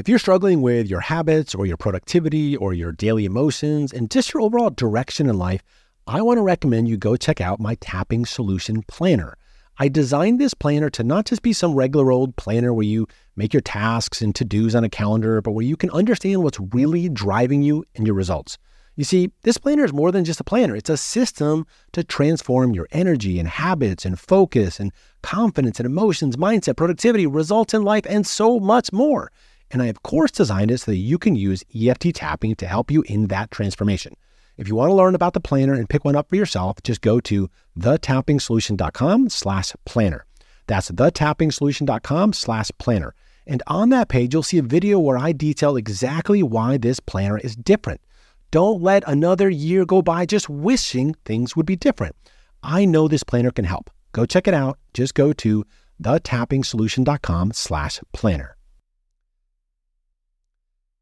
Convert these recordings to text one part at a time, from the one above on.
If you're struggling with your habits or your productivity or your daily emotions and just your overall direction in life, I want to recommend you go check out my Tapping Solution Planner. I designed this planner to not just be some regular old planner where you make your tasks and to dos on a calendar, but where you can understand what's really driving you and your results. You see, this planner is more than just a planner, it's a system to transform your energy and habits and focus and confidence and emotions, mindset, productivity, results in life, and so much more. And I, of course, designed it so that you can use EFT tapping to help you in that transformation. If you want to learn about the planner and pick one up for yourself, just go to thetappingsolution.com slash planner. That's thetappingsolution.com slash planner. And on that page, you'll see a video where I detail exactly why this planner is different. Don't let another year go by just wishing things would be different. I know this planner can help. Go check it out. Just go to thetappingsolution.com slash planner.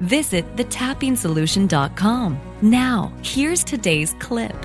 visit thetappingsolution.com. Now, here's today's clip.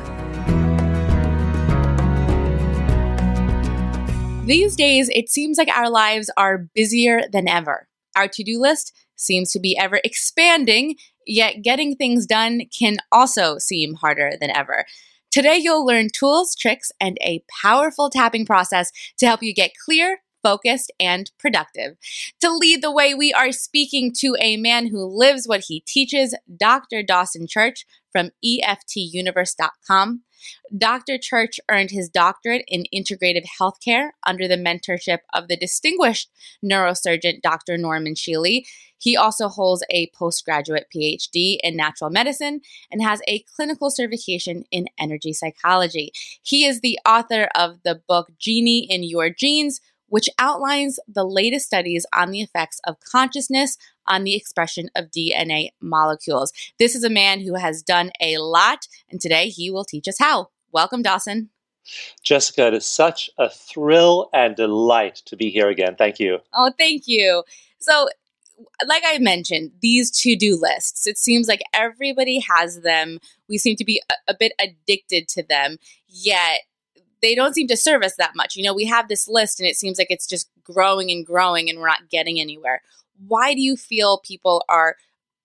These days, it seems like our lives are busier than ever. Our to do list seems to be ever expanding, yet getting things done can also seem harder than ever. Today, you'll learn tools, tricks, and a powerful tapping process to help you get clear, focused, and productive. To lead the way, we are speaking to a man who lives what he teaches, Dr. Dawson Church from EFTUniverse.com. Dr. Church earned his doctorate in integrative healthcare under the mentorship of the distinguished neurosurgeon Dr. Norman Shealy. He also holds a postgraduate PhD in natural medicine and has a clinical certification in energy psychology. He is the author of the book Genie in Your Genes which outlines the latest studies on the effects of consciousness on the expression of DNA molecules. This is a man who has done a lot, and today he will teach us how. Welcome, Dawson. Jessica, it is such a thrill and delight to be here again. Thank you. Oh, thank you. So, like I mentioned, these to do lists, it seems like everybody has them. We seem to be a, a bit addicted to them, yet they don't seem to serve us that much. You know, we have this list and it seems like it's just growing and growing and we're not getting anywhere. Why do you feel people are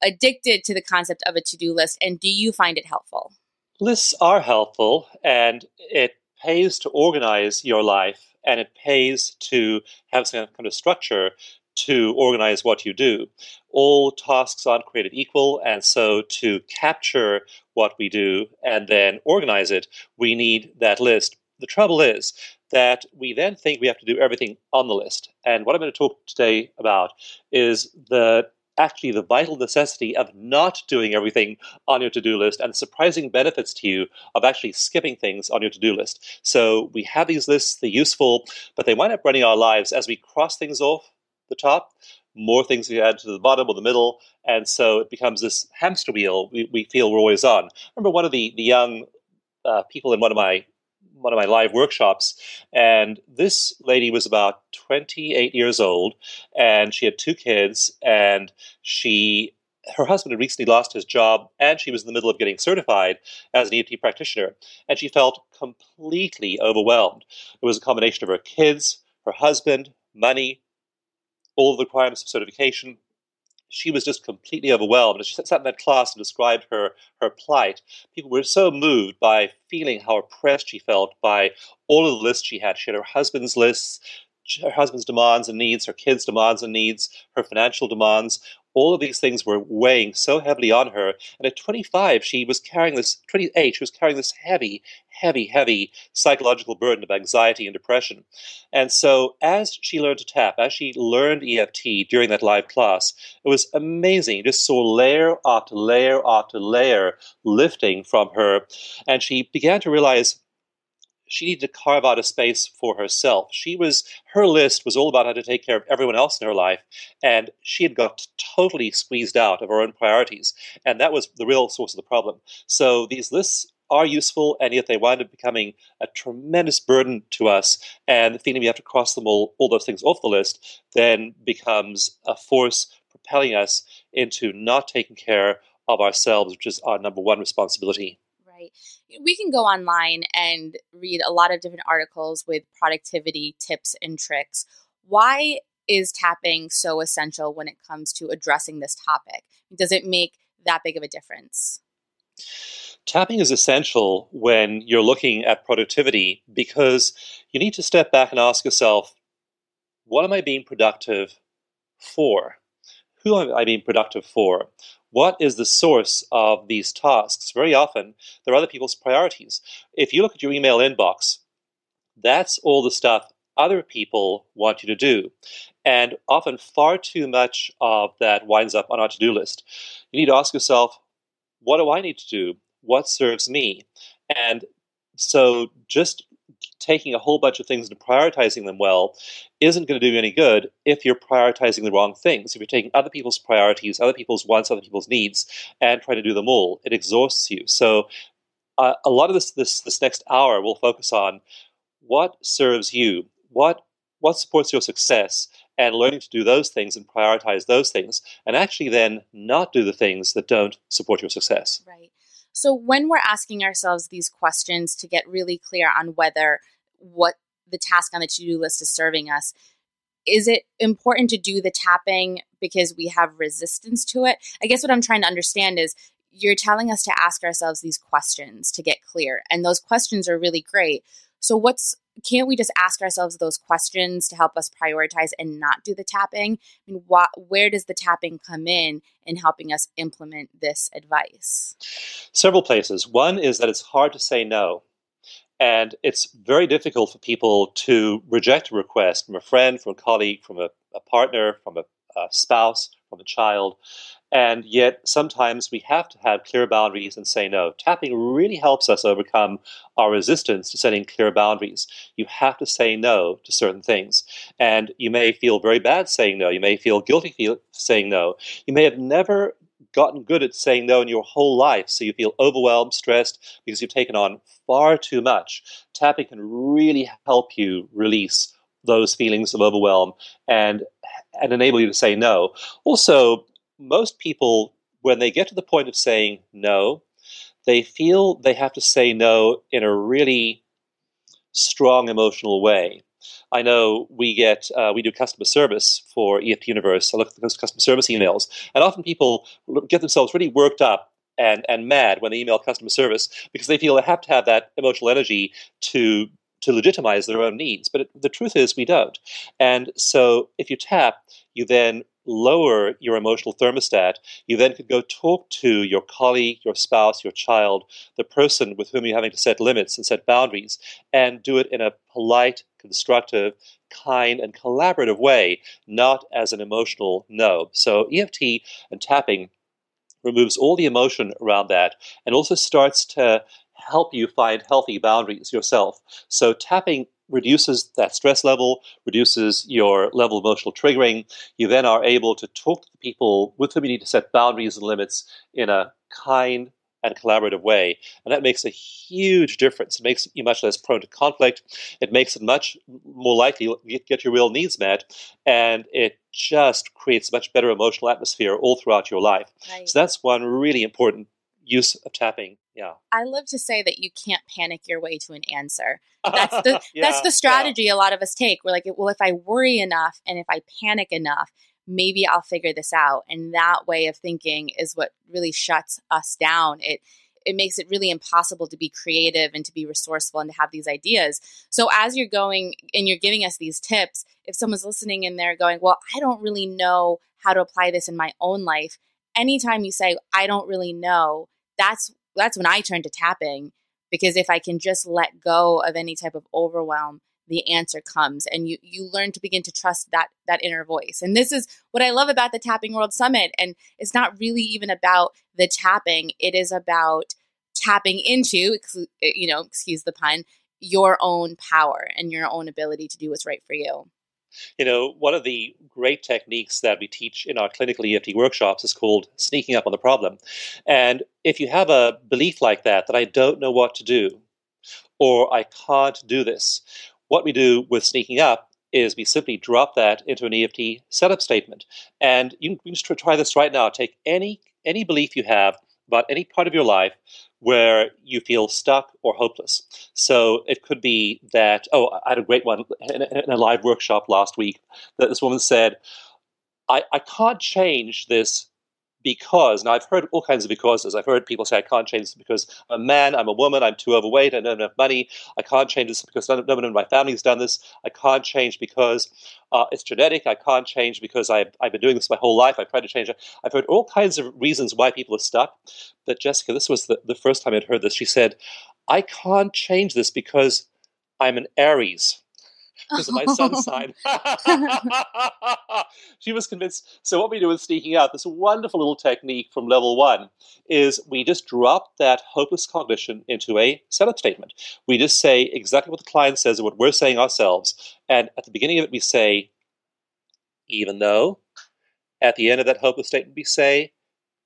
addicted to the concept of a to do list and do you find it helpful? Lists are helpful and it pays to organize your life and it pays to have some kind of structure to organize what you do. All tasks aren't created equal, and so to capture what we do and then organize it, we need that list the trouble is that we then think we have to do everything on the list. And what I'm going to talk today about is the actually the vital necessity of not doing everything on your to-do list and the surprising benefits to you of actually skipping things on your to-do list. So we have these lists, they're useful, but they wind up running our lives as we cross things off the top, more things we add to the bottom or the middle, and so it becomes this hamster wheel we, we feel we're always on. remember one of the, the young uh, people in one of my one of my live workshops. And this lady was about 28 years old, and she had two kids, and she her husband had recently lost his job and she was in the middle of getting certified as an EFT practitioner and she felt completely overwhelmed. It was a combination of her kids, her husband, money, all the requirements of certification, she was just completely overwhelmed. She sat in that class and described her, her plight. People were so moved by feeling how oppressed she felt by all of the lists she had. She had her husband's lists, her husband's demands and needs, her kids' demands and needs, her financial demands, all of these things were weighing so heavily on her. And at 25, she was carrying this, 28, she was carrying this heavy, heavy, heavy psychological burden of anxiety and depression. And so as she learned to tap, as she learned EFT during that live class, it was amazing. You just saw layer after layer after layer lifting from her. And she began to realize she needed to carve out a space for herself. She was her list was all about how to take care of everyone else in her life, and she had got totally squeezed out of her own priorities, and that was the real source of the problem. So these lists are useful, and yet they wind up becoming a tremendous burden to us. And the feeling we have to cross them all, all those things off the list, then becomes a force propelling us into not taking care of ourselves, which is our number one responsibility. Right. We can go online and read a lot of different articles with productivity tips and tricks. Why is tapping so essential when it comes to addressing this topic? Does it make that big of a difference? Tapping is essential when you're looking at productivity because you need to step back and ask yourself, what am I being productive for? Who am I being productive for? What is the source of these tasks? Very often, they're other people's priorities. If you look at your email inbox, that's all the stuff other people want you to do. And often, far too much of that winds up on our to do list. You need to ask yourself, what do I need to do? What serves me? And so, just taking a whole bunch of things and prioritizing them well isn't going to do you any good if you're prioritizing the wrong things. If you're taking other people's priorities, other people's wants, other people's needs, and trying to do them all, it exhausts you. So, uh, a lot of this, this this next hour will focus on what serves you, what what supports your success, and learning to do those things and prioritize those things, and actually then not do the things that don't support your success. Right. So when we're asking ourselves these questions to get really clear on whether what the task on the to-do list is serving us, is it important to do the tapping because we have resistance to it? I guess what I'm trying to understand is you're telling us to ask ourselves these questions to get clear, and those questions are really great. So what's can't we just ask ourselves those questions to help us prioritize and not do the tapping? I mean, what, where does the tapping come in in helping us implement this advice? Several places. One is that it's hard to say no. And it's very difficult for people to reject a request from a friend, from a colleague, from a, a partner, from a, a spouse, from a child. And yet, sometimes we have to have clear boundaries and say no. Tapping really helps us overcome our resistance to setting clear boundaries. You have to say no to certain things. And you may feel very bad saying no. You may feel guilty feel, saying no. You may have never gotten good at saying no in your whole life, so you feel overwhelmed, stressed, because you've taken on far too much. Tapping can really help you release those feelings of overwhelm and and enable you to say no. Also, most people, when they get to the point of saying no, they feel they have to say no in a really strong emotional way. I know we get uh, we do customer service for EFT Universe. I look at those customer service emails, and often people get themselves really worked up and and mad when they email customer service because they feel they have to have that emotional energy to to legitimize their own needs. But it, the truth is, we don't. And so, if you tap, you then lower your emotional thermostat, you then could go talk to your colleague, your spouse, your child, the person with whom you're having to set limits and set boundaries, and do it in a polite, constructive, kind, and collaborative way, not as an emotional no. So EFT and tapping removes all the emotion around that and also starts to help you find healthy boundaries yourself. So tapping reduces that stress level, reduces your level of emotional triggering. You then are able to talk to the people with whom you need to set boundaries and limits in a kind and collaborative way. And that makes a huge difference. It makes you much less prone to conflict. It makes it much more likely you get your real needs met. And it just creates a much better emotional atmosphere all throughout your life. Right. So that's one really important use of tapping. Yeah. I love to say that you can't panic your way to an answer. That's the yeah, that's the strategy yeah. a lot of us take. We're like, well, if I worry enough and if I panic enough, maybe I'll figure this out. And that way of thinking is what really shuts us down. It it makes it really impossible to be creative and to be resourceful and to have these ideas. So as you're going and you're giving us these tips, if someone's listening and they're going, "Well, I don't really know how to apply this in my own life." Anytime you say, "I don't really know," that's that's when I turn to tapping because if I can just let go of any type of overwhelm, the answer comes and you you learn to begin to trust that that inner voice. And this is what I love about the Tapping World Summit and it's not really even about the tapping, it is about tapping into eh, you know, excuse the pun, your own power and your own ability to do what's right for you. You know, one of the great techniques that we teach in our clinical EFT workshops is called sneaking up on the problem. And if you have a belief like that, that I don't know what to do, or I can't do this, what we do with sneaking up is we simply drop that into an EFT setup statement. And you can just try this right now. Take any any belief you have about any part of your life where you feel stuck or hopeless. So it could be that, oh, I had a great one in a live workshop last week that this woman said, I, I can't change this because now I've heard all kinds of becauses. I've heard people say I can't change this because I'm a man, I'm a woman, I'm too overweight, I don't have enough money. I can't change this because none, none of my family's done this. I can't change because uh, it's genetic. I can't change because I've, I've been doing this my whole life. I've tried to change it. I've heard all kinds of reasons why people are stuck. But Jessica, this was the, the first time I'd heard this. She said, I can't change this because I'm an Aries because of my son's sign. she was convinced. So what we do with sneaking out, this wonderful little technique from level one, is we just drop that hopeless cognition into a setup statement. We just say exactly what the client says and what we're saying ourselves. And at the beginning of it, we say, even though. At the end of that hopeless statement, we say,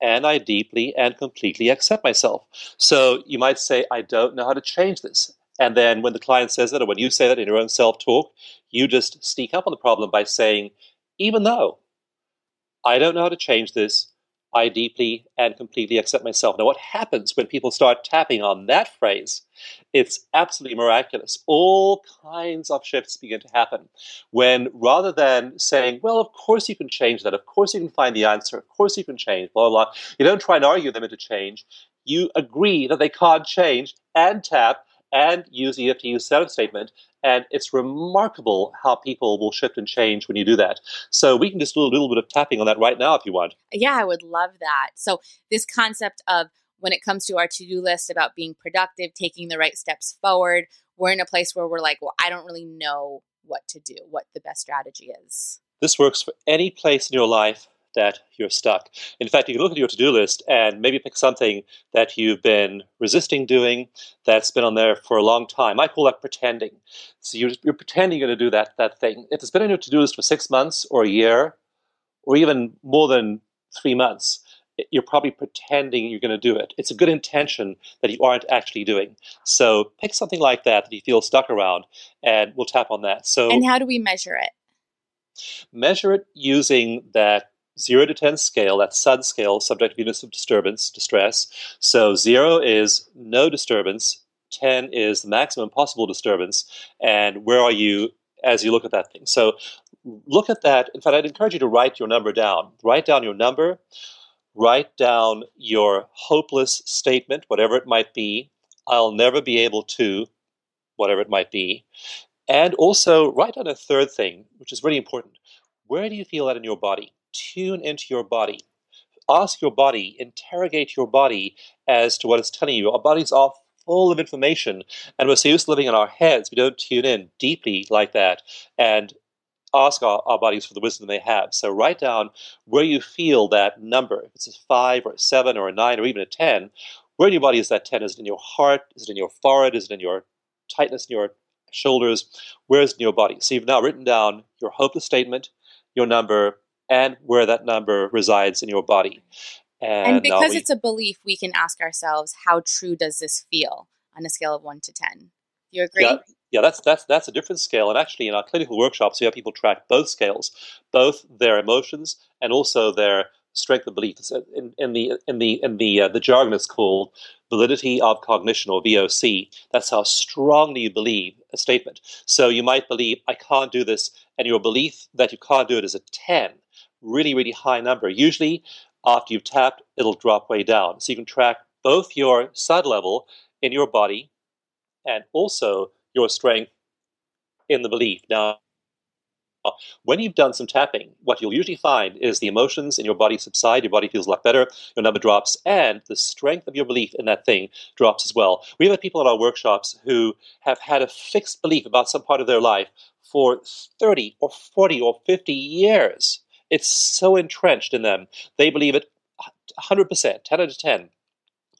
and I deeply and completely accept myself. So you might say, I don't know how to change this. And then when the client says that, or when you say that in your own self talk, you just sneak up on the problem by saying, even though I don't know how to change this, I deeply and completely accept myself. Now, what happens when people start tapping on that phrase? It's absolutely miraculous. All kinds of shifts begin to happen when rather than saying, well, of course you can change that, of course you can find the answer, of course you can change, blah, blah, blah, you don't try and argue them into change. You agree that they can't change and tap and use EFT setup statement. And it's remarkable how people will shift and change when you do that. So we can just do a little bit of tapping on that right now if you want. Yeah, I would love that. So this concept of when it comes to our to-do list about being productive, taking the right steps forward, we're in a place where we're like, well, I don't really know what to do, what the best strategy is. This works for any place in your life that you're stuck. In fact, you can look at your to do list and maybe pick something that you've been resisting doing that's been on there for a long time. I call that pretending. So you're, you're pretending you're going to do that, that thing. If it's been on your to do list for six months or a year or even more than three months, you're probably pretending you're going to do it. It's a good intention that you aren't actually doing. So pick something like that that you feel stuck around, and we'll tap on that. So, and how do we measure it? Measure it using that 0 to 10 scale, that's SUD scale, subjective units of disturbance, distress. So 0 is no disturbance, 10 is the maximum possible disturbance, and where are you as you look at that thing? So look at that. In fact, I'd encourage you to write your number down. Write down your number, write down your hopeless statement, whatever it might be. I'll never be able to, whatever it might be. And also write down a third thing, which is really important. Where do you feel that in your body? Tune into your body. Ask your body, interrogate your body as to what it's telling you. Our bodies are full of information, and we're so used to living in our heads, we don't tune in deeply like that and ask our, our bodies for the wisdom they have. So write down where you feel that number. If it's a five or a seven or a nine or even a ten, where in your body is that ten? Is it in your heart? Is it in your forehead? Is it in your tightness in your shoulders? Where is it in your body? So you've now written down your hopeless statement, your number, and where that number resides in your body. And, and because we, it's a belief, we can ask ourselves, how true does this feel on a scale of one to ten? You agree? Yeah, yeah, that's that's that's a different scale. And actually, in our clinical workshops, we have people track both scales, both their emotions and also their strength of belief. In, in the in the in the uh, the jargon is called validity of cognition or VOC. That's how strongly you believe a statement. So you might believe I can't do this, and your belief that you can't do it is a ten really, really high number. Usually, after you've tapped, it'll drop way down. So you can track both your SUD level in your body and also your strength in the belief. Now, when you've done some tapping, what you'll usually find is the emotions in your body subside, your body feels a lot better, your number drops, and the strength of your belief in that thing drops as well. We have had people in our workshops who have had a fixed belief about some part of their life for 30 or 40 or 50 years. It's so entrenched in them. They believe it 100%, 10 out of 10.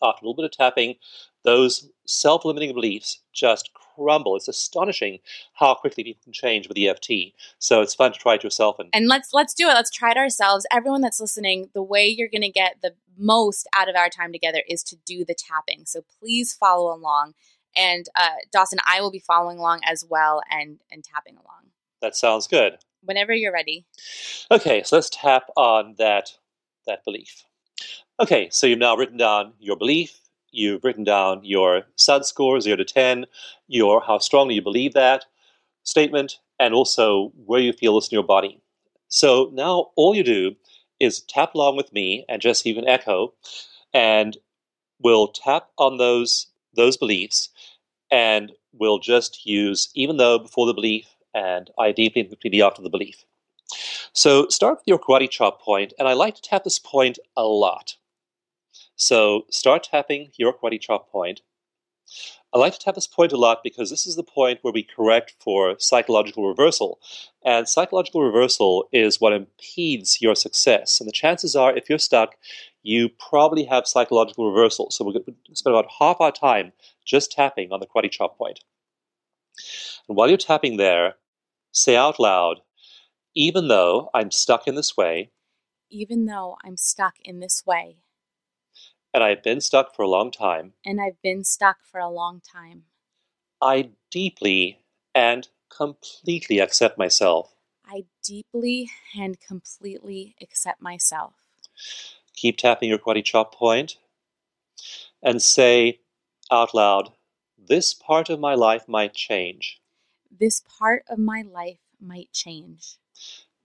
after a little bit of tapping, those self limiting beliefs just crumble. It's astonishing how quickly people can change with EFT. So it's fun to try it yourself. And, And let's let's do it. Let's try it ourselves. Everyone that's listening, the way you're going to get the most out of our time together is to do the tapping. So please follow along. And uh, Dawson, I will be following along as well and and tapping along that sounds good. Whenever you're ready. Okay, so let's tap on that that belief. Okay, so you've now written down your belief. You've written down your SUD score, zero to ten, your how strongly you believe that statement, and also where you feel this in your body. So now all you do is tap along with me and just even echo, and we'll tap on those those beliefs, and we'll just use even though before the belief and I deeply and completely after the belief. So start with your karate chop point, and I like to tap this point a lot. So start tapping your karate chop point. I like to tap this point a lot because this is the point where we correct for psychological reversal. And psychological reversal is what impedes your success. And the chances are, if you're stuck, you probably have psychological reversal. So we're going to spend about half our time just tapping on the karate chop point. And while you're tapping there, say out loud, even though I'm stuck in this way, Even though I'm stuck in this way and I've been stuck for a long time, and I've been stuck for a long time, I deeply and completely accept myself. I deeply and completely accept myself. Keep tapping your karate chop point and say out loud, this part of my life might change, This part of my life might change,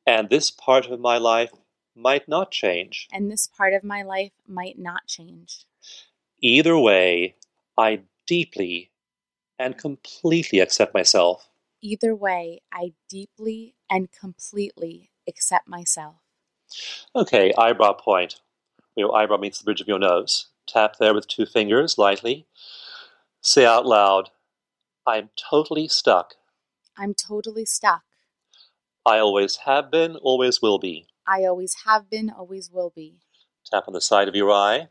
and this part of my life might not change. and this part of my life might not change. Either way, I deeply and completely accept myself. Either way, I deeply and completely accept myself. Okay, eyebrow point. Your eyebrow meets the bridge of your nose. Tap there with two fingers lightly. Say out loud, I'm totally stuck. I'm totally stuck. I always have been, always will be. I always have been, always will be. Tap on the side of your eye.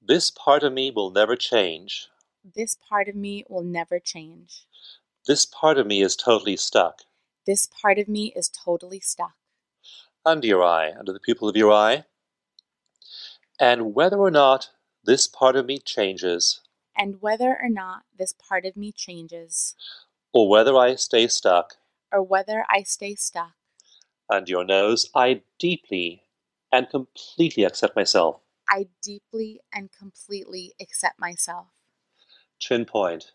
This part of me will never change. This part of me will never change. This part of me is totally stuck. This part of me is totally stuck. Under your eye, under the pupil of your eye. And whether or not this part of me changes, And whether or not this part of me changes, or whether I stay stuck, or whether I stay stuck, under your nose, I deeply and completely accept myself. I deeply and completely accept myself. Chin point.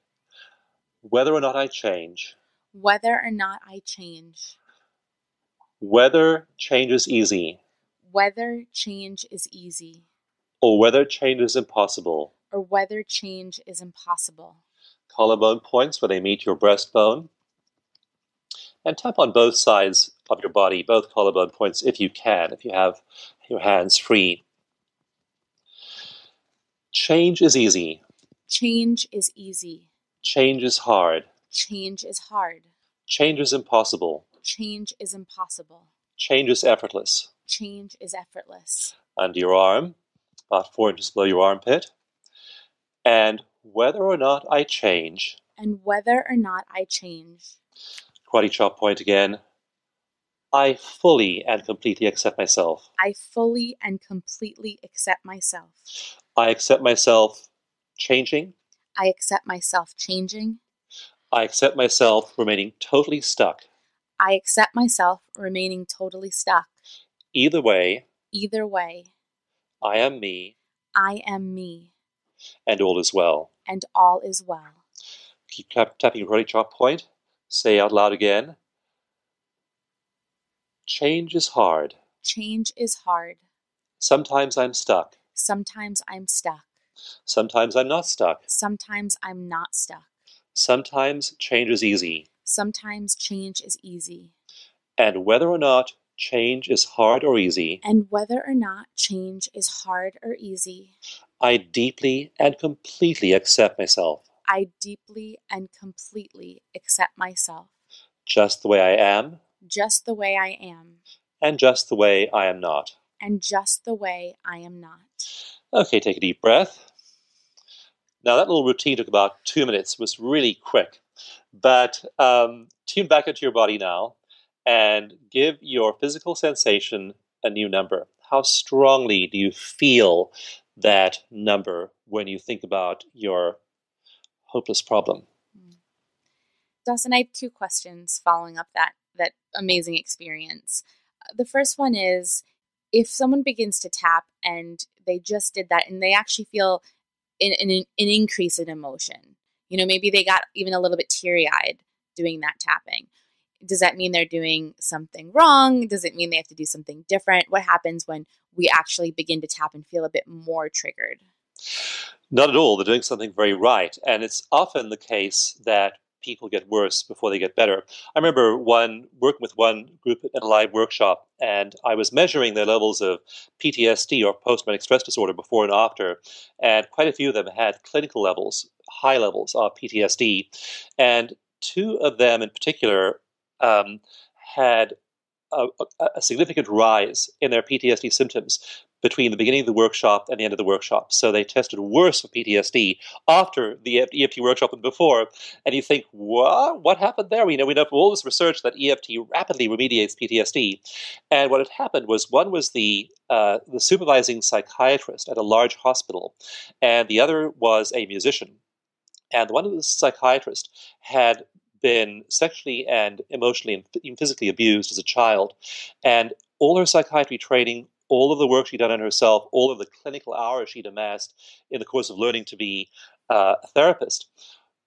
Whether or not I change, Whether or not I change, whether change is easy, whether change is easy, or whether change is impossible. Or whether change is impossible. Collarbone points where they meet your breastbone. And tap on both sides of your body, both collarbone points if you can, if you have your hands free. Change is easy. Change is easy. Change is hard. Change is hard. Change is impossible. Change is impossible. Change is effortless. Change is effortless. Under your arm, about four inches below your armpit. And whether or not I change, And whether or not I change, karate chop point again, I fully and completely accept myself. I fully and completely accept myself. I accept myself changing. I accept myself changing. I accept myself remaining totally stuck. I accept myself remaining totally stuck. Either way, Either way, I am me, I am me, and all is well. and all is well. Keep tap- tapping your chop point. Say out loud again. Change is hard. Change is hard. Sometimes I'm stuck. Sometimes I'm stuck. Sometimes I'm not stuck. Sometimes I'm not stuck. Sometimes change is easy. Sometimes change is easy. And whether or not change is hard or easy, And whether or not change is hard or easy, I deeply and completely accept myself, I deeply and completely accept myself just the way I am, just the way I am and just the way I am not. and just the way I am not. Okay, take a deep breath. Now, that little routine took about two minutes, it was really quick. But um, tune back into your body now and give your physical sensation a new number. How strongly do you feel that number when you think about your hopeless problem? Hmm. Dawson, I have two questions following up that that amazing experience. Uh, the first one is if someone begins to tap and they just did that and they actually feel an, an, an increase in emotion, you know, maybe they got even a little bit teary eyed doing that tapping. Does that mean they're doing something wrong? Does it mean they have to do something different? What happens when we actually begin to tap and feel a bit more triggered? Not at all. They're doing something very right. And it's often the case that people get worse before they get better. I remember one working with one group at a live workshop, and I was measuring their levels of PTSD or post traumatic stress disorder before and after, and quite a few of them had clinical levels, high levels of PTSD, and two of them in particular um, had a, a, significant rise in their PTSD symptoms between the beginning of the workshop and the end of the workshop. So they tested worse for PTSD after the EFT workshop than before. And you think, what? What happened there? We know we know from all this research that EFT rapidly remediates PTSD. And what had happened was one was the uh, the supervising psychiatrist at a large hospital, and the other was a musician. And the one of the psychiatrist had been sexually and emotionally and physically abused as a child. And all her psychiatry training, all of the work she'd done on herself, all of the clinical hours she'd amassed in the course of learning to be uh, a therapist,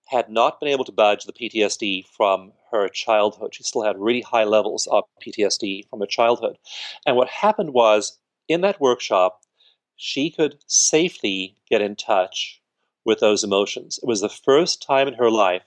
had not been able to budge the PTSD from her childhood. She still had really high levels of PTSD from her childhood. And what happened was, in that workshop, she could safely get in touch with those emotions. It was the first time in her life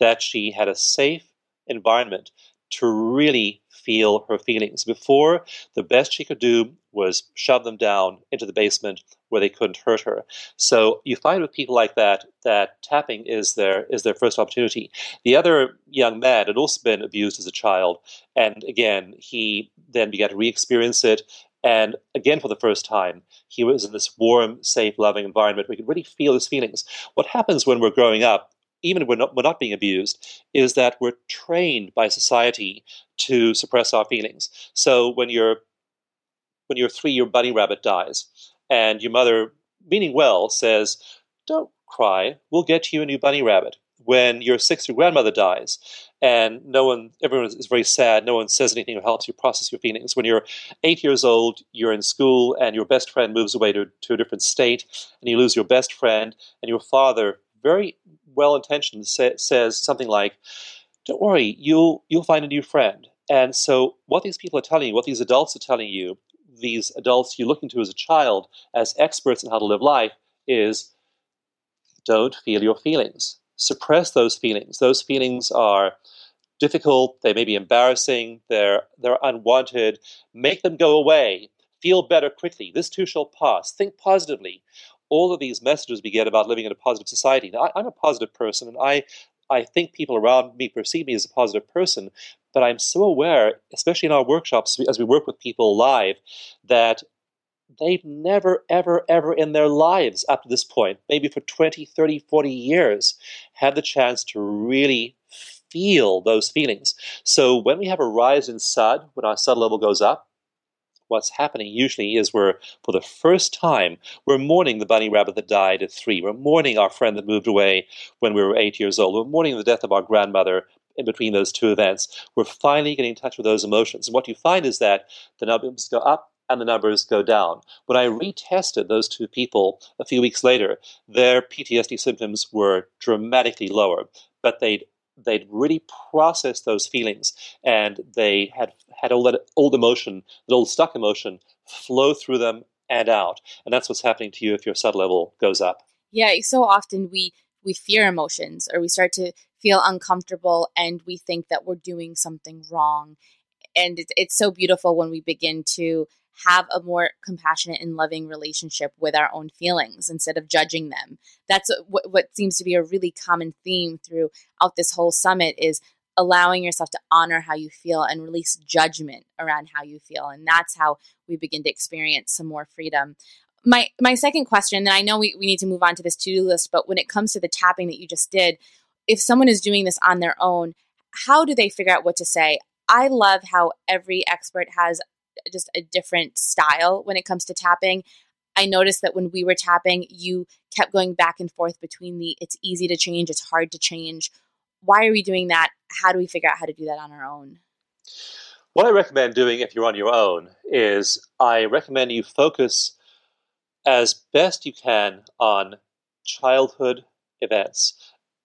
that she had a safe environment to really feel her feelings. Before, the best she could do was shove them down into the basement where they couldn't hurt her. So you find with people like that that tapping is their is their first opportunity. The other young man had also been abused as a child, and again he then began to re-experience it and again, for the first time, he was in this warm, safe, loving environment. We could really feel his feelings. What happens when we're growing up, even if we're not, we're not being abused, is that we're trained by society to suppress our feelings. So when you're when you're three, your bunny rabbit dies, and your mother, meaning well, says, "Don't cry. We'll get you a new bunny rabbit." When your six, your grandmother dies, and no one, everyone is very sad. No one says anything that helps you process your feelings. When you're eight years old, you're in school, and your best friend moves away to, to a different state, and you lose your best friend, and your father, very well intentioned, sa- says something like, "Don't worry, you'll you'll find a new friend." And so, what these people are telling you, what these adults are telling you, these adults you look looking to as a child as experts in how to live life, is don't feel your feelings suppress those feelings. Those feelings are difficult, they may be embarrassing, they're, they're unwanted. Make them go away. Feel better quickly. This too shall pass. Think positively. All of these messages we get about living in a positive society. Now, I, am a positive person, and I, I think people around me perceive me as a positive person, but I'm so aware, especially in our workshops as we work with people live, that they've never, ever, ever in their lives up to this point, maybe for 20, 30, 40 years, had the chance to really feel those feelings. So when we have a rise in SUD, when our SUD level goes up, what's happening usually is we're, for the first time, we're mourning the bunny rabbit that died at three. We're mourning our friend that moved away when we were eight years old. We're mourning the death of our grandmother in between those two events. We're finally getting in touch with those emotions. And what you find is that the numbers go up and the numbers go down. When I retested those two people a few weeks later, their PTSD symptoms were dramatically lower, but they'd they'd really processed those feelings and they had had all that old emotion, that old stuck emotion, flow through them and out. And that's what's happening to you if your SUD level goes up. Yeah, so often we we fear emotions or we start to feel uncomfortable and we think that we're doing something wrong. And it's, it's so beautiful when we begin to have a more compassionate and loving relationship with our own feelings instead of judging them. That's what, what seems to be a really common theme throughout this whole summit is allowing yourself to honor how you feel and release judgment around how you feel. And that's how we begin to experience some more freedom. my my second question, and I know we, we need to move on to this to do list, but when it comes to the tapping that you just did, if someone is doing this on their own, how do they figure out what to say? I love how every expert has just a different style when it comes to tapping. I noticed that when we were tapping, you kept going back and forth between the it's easy to change, it's hard to change. Why are we doing that? How do we figure out how to do that on our own? What I recommend doing if you're on your own is I recommend you focus as best you can on childhood events.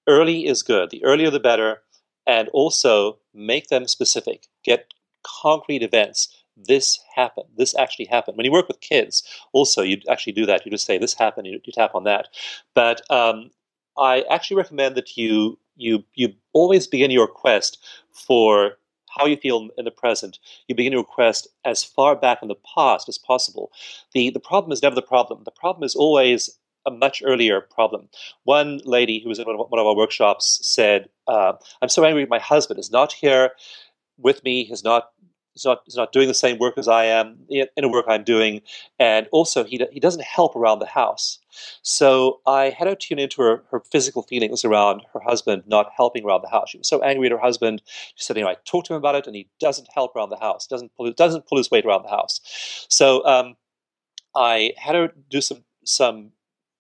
Early is good. The earlier the better. And also make them specific. Get concrete events. This happened. This actually happened. When you work with kids, also, you actually do that. You just say, this happened. You, you tap on that. But um, I actually recommend that you you you always begin your quest for how you feel in the present, you begin to request as far back in the past as possible. The, the problem is never the problem. The problem is always a much earlier problem. One lady who was in one of our workshops said, uh, I'm so angry my husband is not here with me, has not He's not, he's not doing the same work as I am in the work I'm doing, and also he, he doesn't help around the house. So I had to tune into her, her physical feelings around her husband not helping around the house. She was so angry at her husband. She said, you know, I talked to him about it, and he doesn't help around the house, doesn't pull, doesn't pull his weight around the house. So um, I had her do some some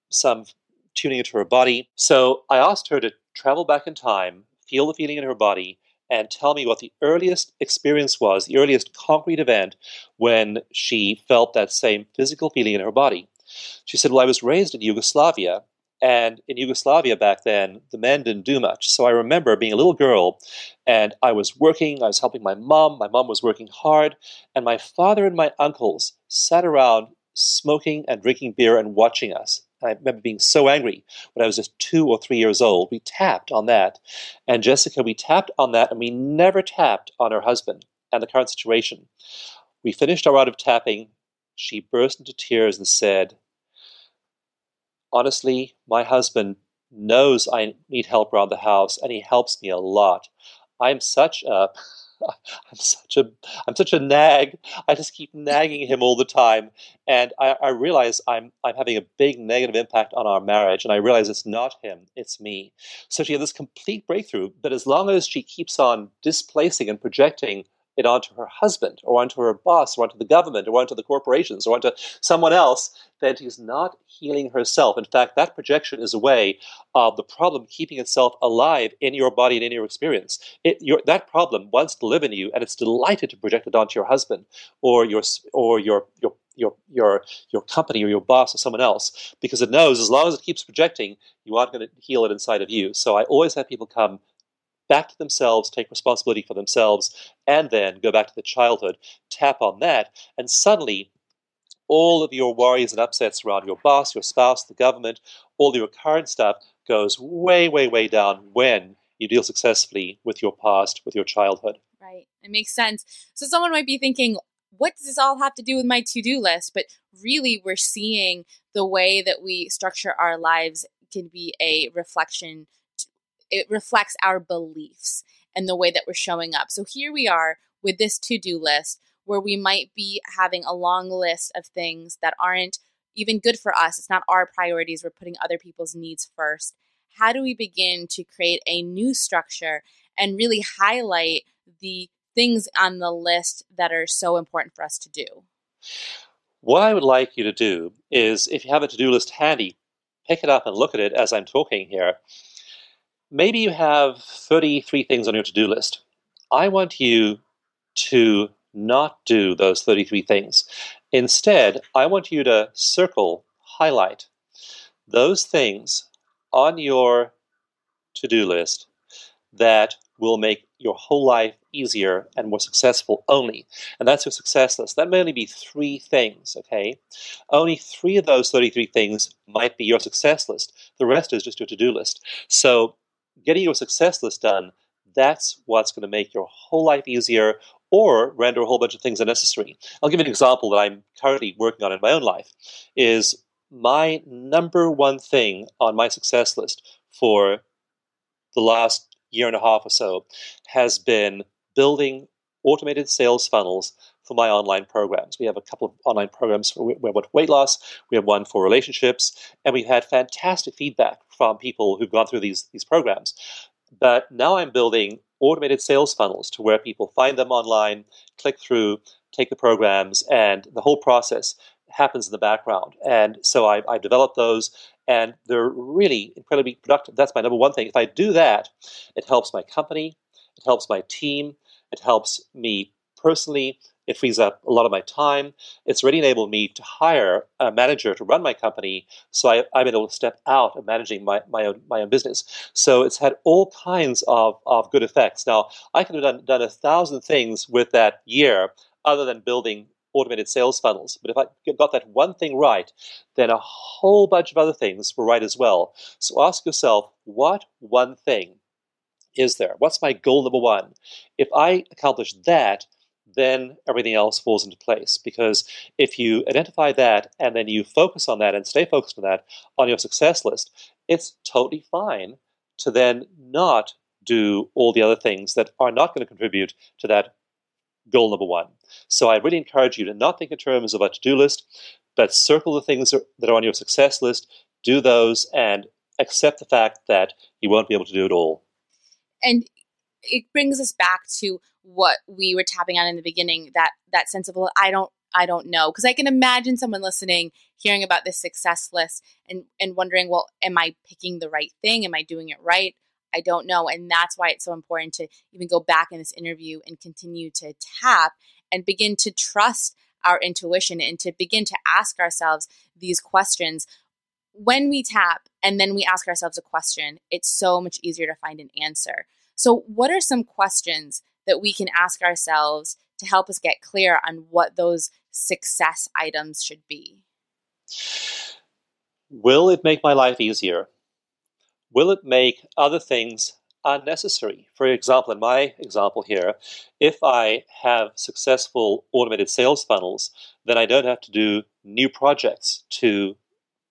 some tuning into her body. So I asked her to travel back in time, feel the feeling in her body, and tell me what the earliest experience was, the earliest concrete event when she felt that same physical feeling in her body. She said, Well, I was raised in Yugoslavia, and in Yugoslavia back then, the men didn't do much. So I remember being a little girl, and I was working, I was helping my mom, my mom was working hard, and my father and my uncles sat around smoking and drinking beer and watching us. I remember being so angry when I was just two or three years old. We tapped on that. And Jessica, we tapped on that, and we never tapped on her husband and the current situation. We finished our round of tapping. She burst into tears and said, Honestly, my husband knows I need help around the house, and he helps me a lot. I'm such a I'm such a I'm such a nag. I just keep nagging him all the time, and I, I, realize I'm I'm having a big negative impact on our marriage. And I realize it's not him, it's me. So she had this complete breakthrough. But as long as she keeps on displacing and projecting it onto her husband or onto her boss or onto the government or onto the corporations or onto someone else, then she's not healing herself. In fact, that projection is a way of the problem keeping itself alive in your body and in your experience. It, your, that problem wants to live in you, and it's delighted to project it onto your husband or your or your your your your your company or your boss or someone else because it knows as long as it keeps projecting, you aren't going to heal it inside of you. So I always have people come back to themselves, take responsibility for themselves, and then go back to the childhood, tap on that, and suddenly all of your worries and upsets around your boss, your spouse, the government, all your current stuff goes way, way, way down when you deal successfully with your past, with your childhood. Right. It makes sense. So someone might be thinking, what does this all have to do with my to do list? But really, we're seeing the way that we structure our lives can be a reflection it reflects our beliefs and the way that we're showing up. So here we are with this to do list where we might be having a long list of things that aren't even good for us. It's not our priorities. We're putting other people's needs first. How do we begin to create a new structure and really highlight the things on the list that are so important for us to do? What I would like you to do is if you have a to do list handy, pick it up and look at it as I'm talking here maybe you have 33 things on your to do list. I want you to not do those 33 things. Instead, I want you to circle, highlight those things on your to do list that will make your whole life easier and more successful only. And that's your success list. That may only be three things, okay? Only three of those 33 things might be your success list. The rest is just your to do list. So getting your success list done, that's what's going to make your whole life easier or render a whole bunch of things unnecessary. I'll give you an example that I'm currently working on in my own life is my number one thing on my success list for the last year and a half or so has been building automated sales funnels for my online programs. We have a couple of online programs for weight loss, we have one for relationships, and we've had fantastic feedback from people who've gone through these these programs. But now I'm building automated sales funnels to where people find them online, click through, take the programs, and the whole process happens in the background. And so I, I developed those, and they're really incredibly productive. That's my number one thing. If I do that, it helps my company, it helps my team, it helps me personally. It frees up a lot of my time. It's already enabled me to hire a manager to run my company, so I, have been able to step out of managing my, my, own, my own business. So it's had all kinds of, of good effects. Now, I could have done, done a thousand things with that year other than building automated sales funnels. But if I got that one thing right, then a whole bunch of other things were right as well. So ask yourself, what one thing is there? What's my goal number one? If I accomplish that, then everything else falls into place. Because if you identify that and then you focus on that and stay focused on that on your success list, it's totally fine to then not do all the other things that are not going to contribute to that goal number one. So I really encourage you to not think in terms of a to do list, but circle the things that are on your success list, do those, and accept the fact that you won't be able to do it all. And it brings us back to what we were tapping on in the beginning that that sense of well, I don't I don't know because I can imagine someone listening hearing about this success list and and wondering well am I picking the right thing am I doing it right I don't know. And that's why it's so important to even go back in this interview and continue to tap and begin to trust our intuition and to begin to ask ourselves these questions. When we tap and then we ask ourselves a question, it's so much easier to find an answer. So, what are some questions that we can ask ourselves to help us get clear on what those success items should be? Will it make my life easier? will it make other things unnecessary? For example, in my example here, if I have successful automated sales funnels, then I don't have to do new projects to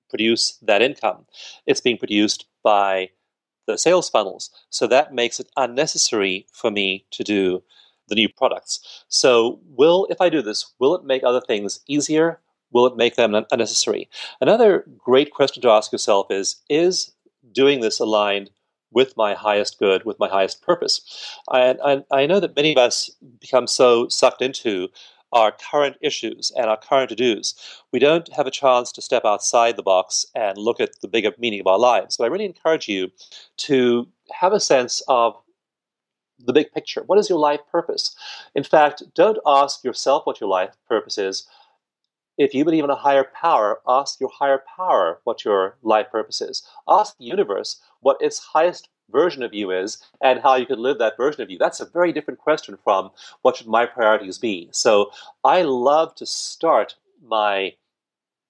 produce that income. It's being produced by the sales funnels. So that makes it unnecessary for me to do the new products. So will if I do this, will it make other things easier? Will it make them unnecessary? Another great question to ask yourself is is doing this aligned with my highest good, with my highest purpose. And I, I, know that many of us become so sucked into our current issues and our current to dos, we don't have a chance to step outside the box and look at the bigger meaning of our lives. So I really encourage you to have a sense of the big picture. What is your life purpose? In fact, don't ask yourself what your life purpose is. If you believe in a higher power, ask your higher power what your life purpose is. Ask the universe what its highest version of you is and how you could live that version of you. That's a very different question from what should my priorities be. So I love to start my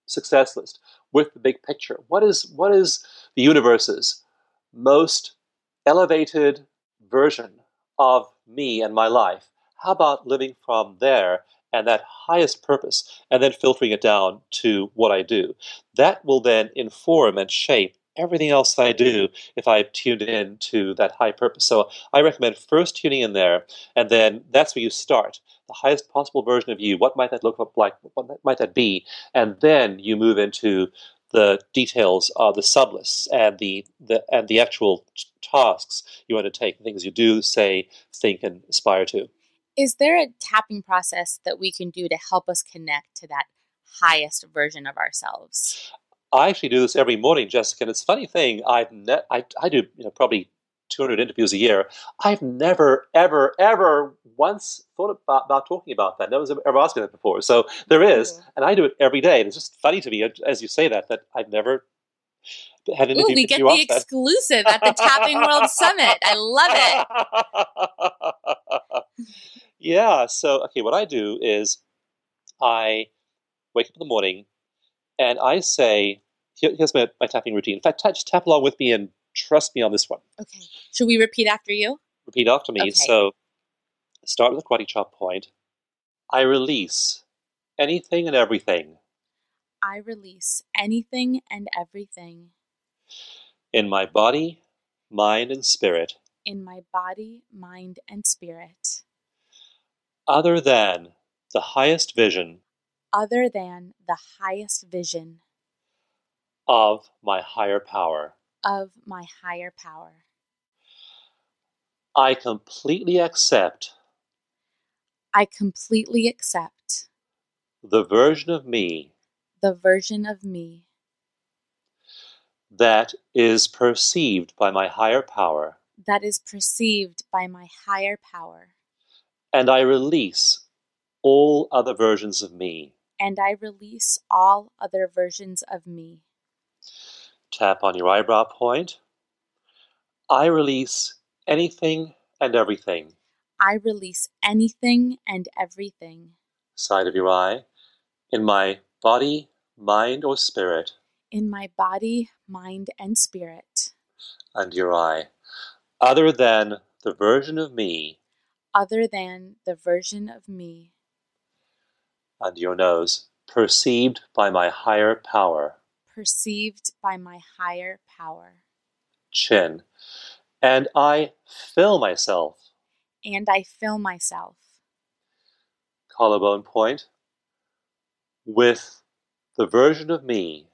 success list with the big picture. What is what is the universe's most elevated version of me and my life? How about living from there and that highest purpose, and then filtering it down to what I do. That will then inform and shape everything else that I do if I've tuned in to that high purpose. So I recommend first tuning in there, and then that's where you start. The highest possible version of you. What might that look like? What might that be? And then you move into the details of the sublists and the, the and the actual tasks you want to take, things you do, say, think, and aspire to. Is there a tapping process that we can do to help us connect to that highest version of ourselves? I actually do this every morning, Jessica. And it's a funny thing. I've ne- I, I do you know probably 200 interviews a year. I've never, ever, ever once thought about, about talking about that. No one's ever asked me that before. So there is, and I do it every day. And it's just funny to me as you say that that I've never had an interview. Ooh, we get the exclusive at the Tapping World Summit. I love it. Yeah. So, okay, what I do is I wake up in the morning and I say, Here, here's my, my tapping routine. In fact, just tap along with me and trust me on this one. Okay. Should we repeat after you? Repeat after me. Okay. So, start with the karate chop point. I release anything and everything. I release anything and everything. In my body, mind, and spirit. In my body, mind, and spirit other than the highest vision other than the highest vision of my higher power. of my higher power. I completely accept I completely accept the version of me the version of me that is perceived by my higher power, that is perceived by my higher power, and I release all other versions of me. And I release all other versions of me. Tap on your eyebrow point. I release anything and everything. I release anything and everything Side of your eye. In my body, mind, or spirit, in my body, mind, and spirit under your eye, other than the version of me other than the version of me under your nose, perceived by my higher power, perceived by my higher power. chin. And I fill myself, And I fill myself collarbone point, with the version of me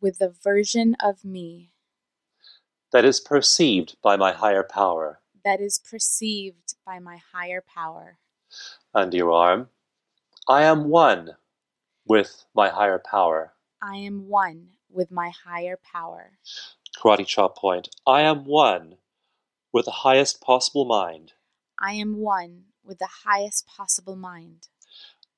with the version of me that is perceived by my higher power, that is perceived by my higher power. under your arm. I am one with my higher power. I am one with my higher power. Karate chop point. I am one with the highest possible mind. I am one with the highest possible mind.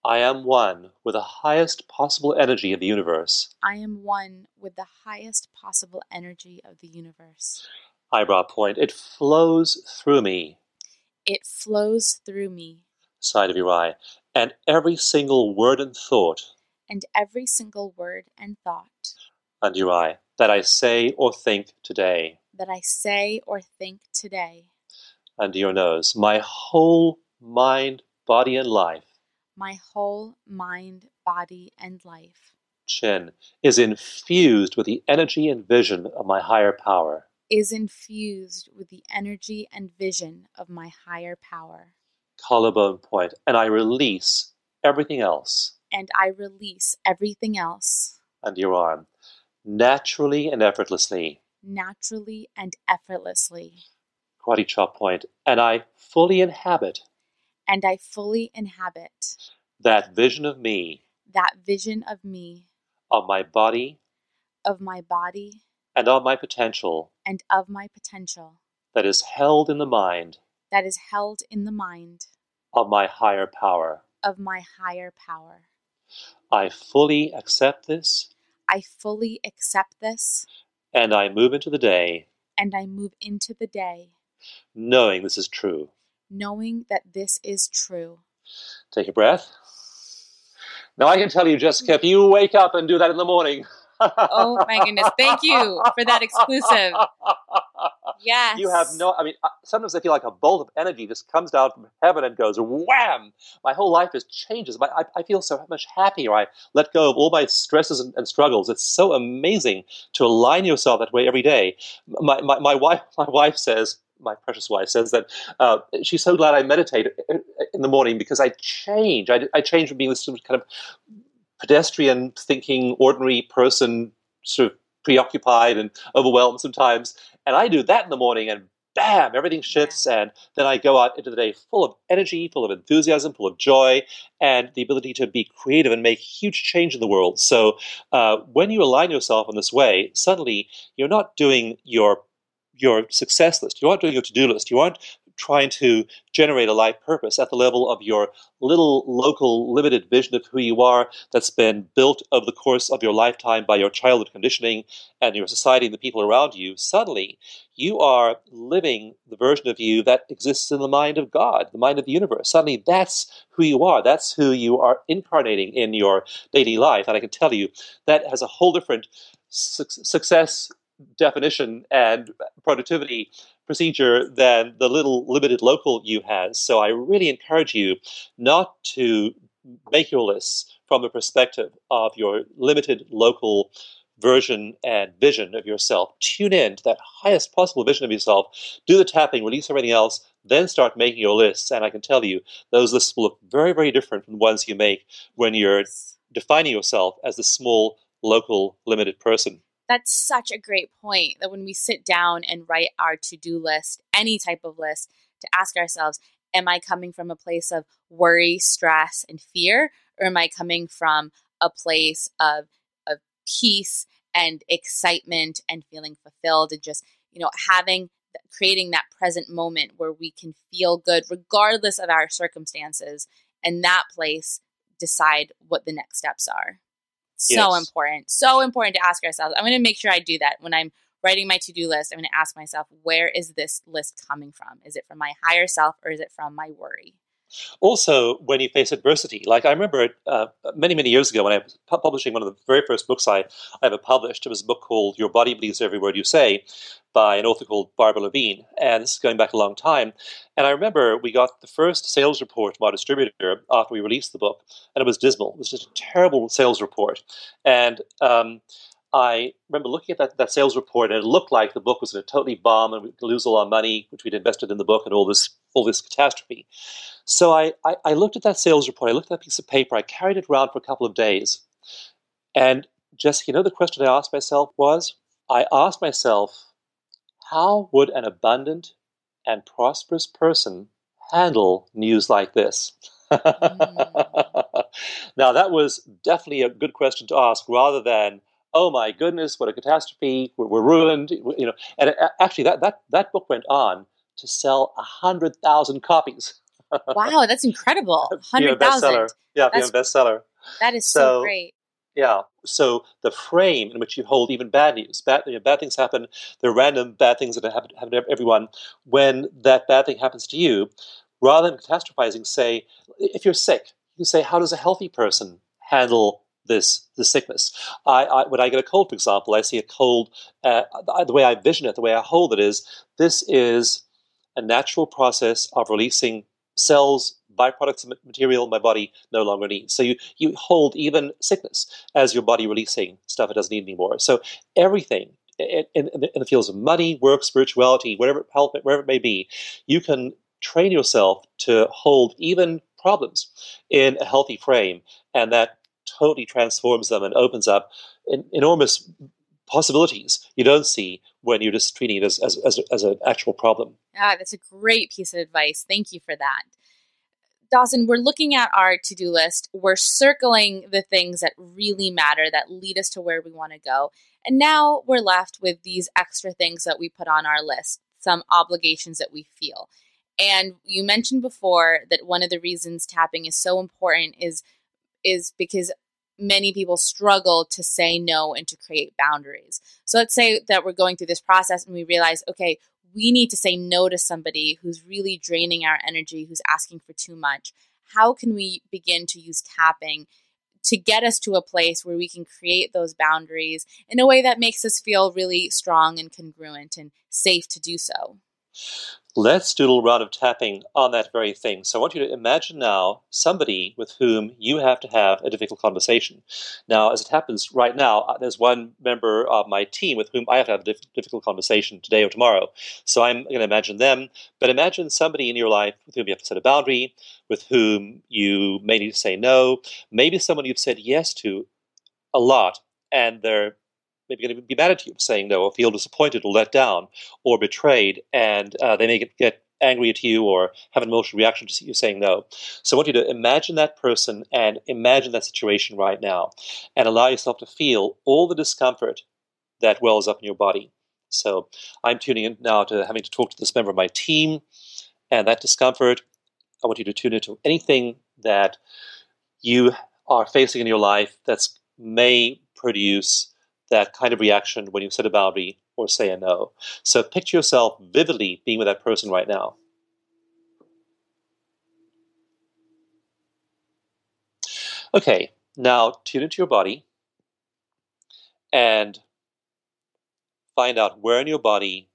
I am one with the highest possible energy of the universe. I am one with the highest possible energy of the universe. Eyebrow point. It flows through me, It flows through me, side of your eye, and every single word and thought and every single word and thought under your eye that I say or think today that I say or think today, under your nose. My whole mind, body, and life, my whole mind, body, and life chin, is infused with the energy and vision of my higher power. is infused with the energy and vision of my higher power. Collarbone point, and I release everything else And I release everything else under your arm, naturally and effortlessly. naturally and effortlessly. Karate chop point, and I fully inhabit And I fully inhabit that vision of me, that vision of me, of my body, of my body, and of my potential and of my potential that is held in the mind that is held in the mind of my higher power. of my higher power. I fully accept this, I fully accept this and I move into the day and I move into the day knowing this is true. knowing that this is true. Take a breath. Now I can tell you, Jessica, if you wake up and do that in the morning. Oh my goodness. Thank you for that exclusive. Yes. You have no, I mean, uh, sometimes I feel like a bolt of energy just comes down from heaven and goes wham. My whole life just changes. My, I, I feel so much happier. I let go of all my stresses and, and struggles. It's so amazing to align yourself that way every day. My, my, my, wife, my wife says, my precious wife says that uh, she's so glad I meditate uh, in the morning because I change. I, I change from being this sort of kind of pedestrian thinking, ordinary person, sort of preoccupied and overwhelmed sometimes. And I do that in the morning and bam, everything shifts. And then I go out into the day full of energy, full of enthusiasm, full of joy, and the ability to be creative and make huge change in the world. So uh, when you align yourself in this way, suddenly you're not doing your your success list. You aren't doing your to-do list. You aren't trying to generate a life purpose at the level of your little local limited vision of who you are that's been built over the course of your lifetime by your childhood conditioning and your society and the people around you suddenly you are living the version of you that exists in the mind of god the mind of the universe. Suddenly that's who you are. That's who you are incarnating in your daily life. And i can tell you that has a whole different su- success definition and productivity procedure than the little limited local you has. So I really encourage you not to make your lists from the perspective of your limited local version and vision of yourself. Tune in to that highest possible vision of yourself. Do the tapping, release everything else. Then start making your lists, and I can tell you those lists will look very, very different from the ones you make when you're defining yourself as the small, local, limited person. That's such a great point that when we sit down and write our to do list, any type of list, to ask ourselves, am I coming from a place of worry, stress, and fear? Or am I coming from a place of, of peace and excitement and feeling fulfilled and just, you know, having creating that present moment where we can feel good regardless of our circumstances and that place decide what the next steps are. So yes. important. So important to ask ourselves. I'm going to make sure I do that when I'm writing my to do list. I'm going to ask myself, where is this list coming from? Is it from my higher self or is it from my worry? Also, when you face adversity, like I remember uh, many, many years ago when I was publishing one of the very first books I, I ever published, it was a book called Your Body Believes Every Word You Say by an author called Barbara Levine. And this is going back a long time. And I remember we got the first sales report from our distributor after we released the book, and it was dismal. It was just a terrible sales report. And um, I remember looking at that, that sales report, and it looked like the book was going to totally bomb and we'd lose all our money, which we'd invested in the book, and all this all this catastrophe. So I, I, I looked at that sales report, I looked at that piece of paper, I carried it around for a couple of days. And Jessica, you know the question I asked myself was? I asked myself, how would an abundant and prosperous person handle news like this? Mm. now, that was definitely a good question to ask rather than, oh my goodness, what a catastrophe, we're, we're ruined. You know, and it, actually, that, that, that book went on to sell 100,000 copies. wow, that's incredible. 100,000. Yeah, be a bestseller. That is so, so great. Yeah. So the frame in which you hold even bad news, bad, you know, bad things happen. Are random bad things that happen, happen to everyone. When that bad thing happens to you, rather than catastrophizing, say, if you're sick, you say, how does a healthy person handle this the sickness. I, I, when I get a cold, for example, I see a cold. Uh, the way I vision it, the way I hold it is this is a natural process of releasing cells, byproducts of material my body no longer needs. So you, you hold even sickness as your body releasing stuff it doesn't need anymore. So everything in, in, in the fields of money, work, spirituality, whatever health, wherever it may be, you can train yourself to hold even problems in a healthy frame, and that totally transforms them and opens up enormous possibilities you don't see when you're just treating it as, as, as, as an actual problem. Ah, that's a great piece of advice. Thank you for that. Dawson, we're looking at our to do list. We're circling the things that really matter, that lead us to where we want to go. And now we're left with these extra things that we put on our list, some obligations that we feel. And you mentioned before that one of the reasons tapping is so important is is because many people struggle to say no and to create boundaries. So let's say that we're going through this process and we realize, okay, we need to say no to somebody who's really draining our energy, who's asking for too much. How can we begin to use tapping to get us to a place where we can create those boundaries in a way that makes us feel really strong and congruent and safe to do so? Let's do a little round of tapping on that very thing. So I want you to imagine now somebody with whom you have to have a difficult conversation. Now, as it happens right now, uh, there's one member of my team with whom I have to have a difficult conversation today or tomorrow. So I'm going to imagine them. But imagine somebody in your life with whom you have to set a boundary, with whom you may need to say no, maybe someone you've said yes to a lot, and they're maybe going to be mad at you for saying no, or feel disappointed or let down or betrayed, and uh, they may get, get angry at you or have an emotional reaction to you saying no. So I want you to imagine that person and imagine that situation right now and allow yourself to feel all the discomfort that wells up in your body. So I'm tuning in now to having to talk to this member of my team and that discomfort. I want you to tune into anything that you are facing in your life that may produce that kind of reaction when you set a boundary or say a no. So picture yourself vividly being with that person right now. Okay, now tune into your body and find out where in your body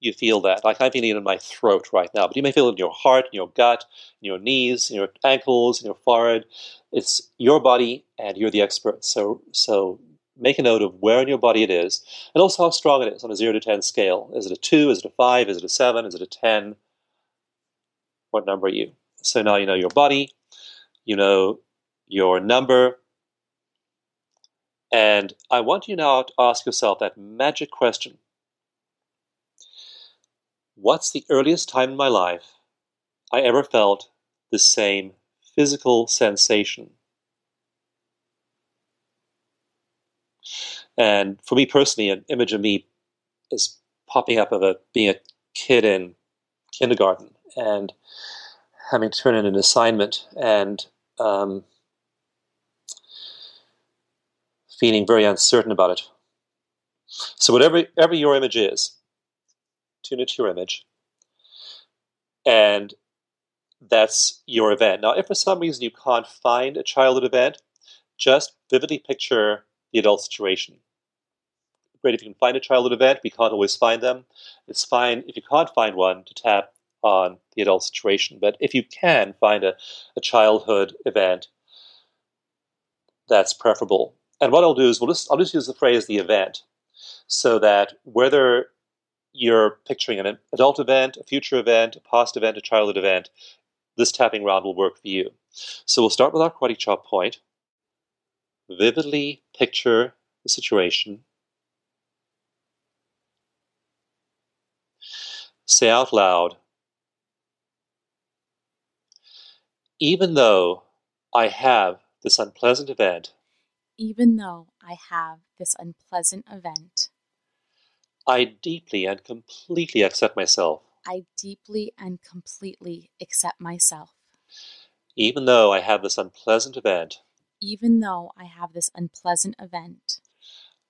you feel that. Like I'm feeling it in my throat right now, but you may feel it in your heart, in your gut, in your knees, in your ankles, in your forehead. It's your body, and you're the expert. So, so make a note of where in your body it is, and also how strong it is on a 0 to 10 scale. Is it a 2? Is it a 5? Is it a 7? Is it a 10? what number are you? So now you know your body, you know your number, and I want you now to ask yourself that magic question What's the earliest time in my life I ever felt the same physical sensation? And for me personally, an image of me is popping up of a being a kid in kindergarten and having to turn in an assignment and um, feeling very uncertain about it. So whatever, your image is, tune into your image, and that's your event. Now, if for some reason you can't find a childhood event, just vividly picture the adult situation. Great if you can find a childhood event. We can't always find them. It's fine if you can't find one to tap on the adult situation. But if you can find a, a childhood event, that's preferable. And what I'll do is we'll just I'll just use the phrase the event so that whether you're picturing an adult event, a future event, a past event, a childhood event, this tapping round will work for you. So we'll start with our karate chop point. Vividly picture the situation. Say out loud, even though I have this unpleasant event, Even though I have this unpleasant event, I deeply and completely accept myself. I deeply and completely accept myself. Even though I have this unpleasant event, Even though I have this unpleasant event,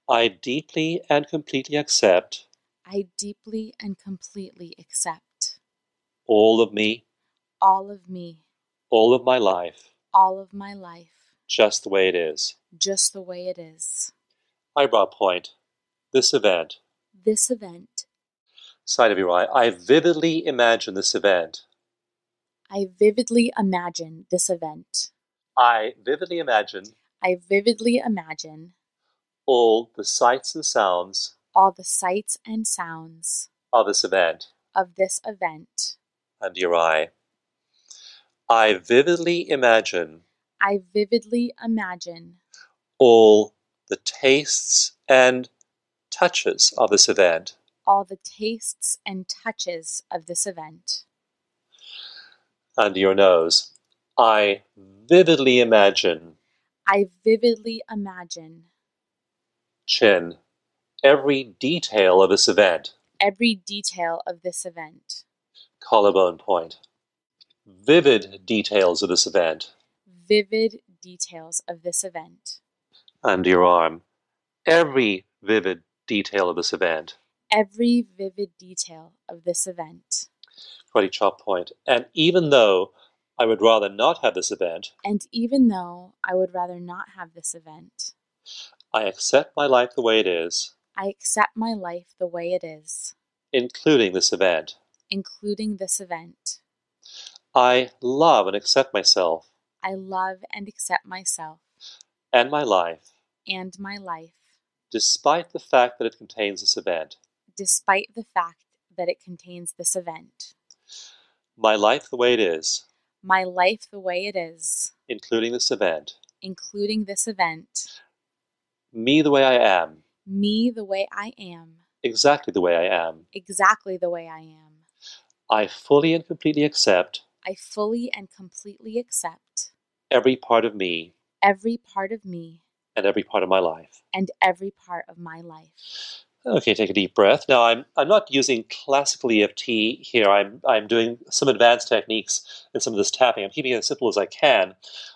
I deeply and completely accept I deeply and completely accept all of me, all of me, all of my life, all of my life, just the way it is. just the way it is. Eyebrow point. This event. This event, Side of your eye. I vividly imagine this event. I vividly imagine this event. I vividly imagine I vividly imagine all the sights and sounds all the sights and sounds of this event of this event. under your eye. I vividly imagine I vividly imagine all the tastes and touches of this event all the tastes and touches of this event. under your nose. I vividly imagine I vividly imagine chin, every detail of this event, every detail of this event, collarbone point, vivid details of this event. Vivid details of this event, under your arm, every vivid detail of this event, every vivid detail of this event. karate chop point. And even though I would rather not have this event, And even though I would rather not have this event, I accept my life the way it is, I accept my life the way it is, including this event. including this event. I love and accept myself I love and accept myself and my life, and my life, despite the fact that it contains this event. despite the fact that it contains this event. My life the way it is, My life the way it is, including this event. including this event. Me the way I am, Me the way I am, exactly the way I am. exactly the way I am. I fully and completely accept I fully and completely accept every part of me every part of me and every part of my life. and every part of my life. Okay, take a deep breath. Now I'm I'm not using classical EFT here. I'm I'm doing some advanced techniques in some of this tapping. I'm keeping it as simple as I can.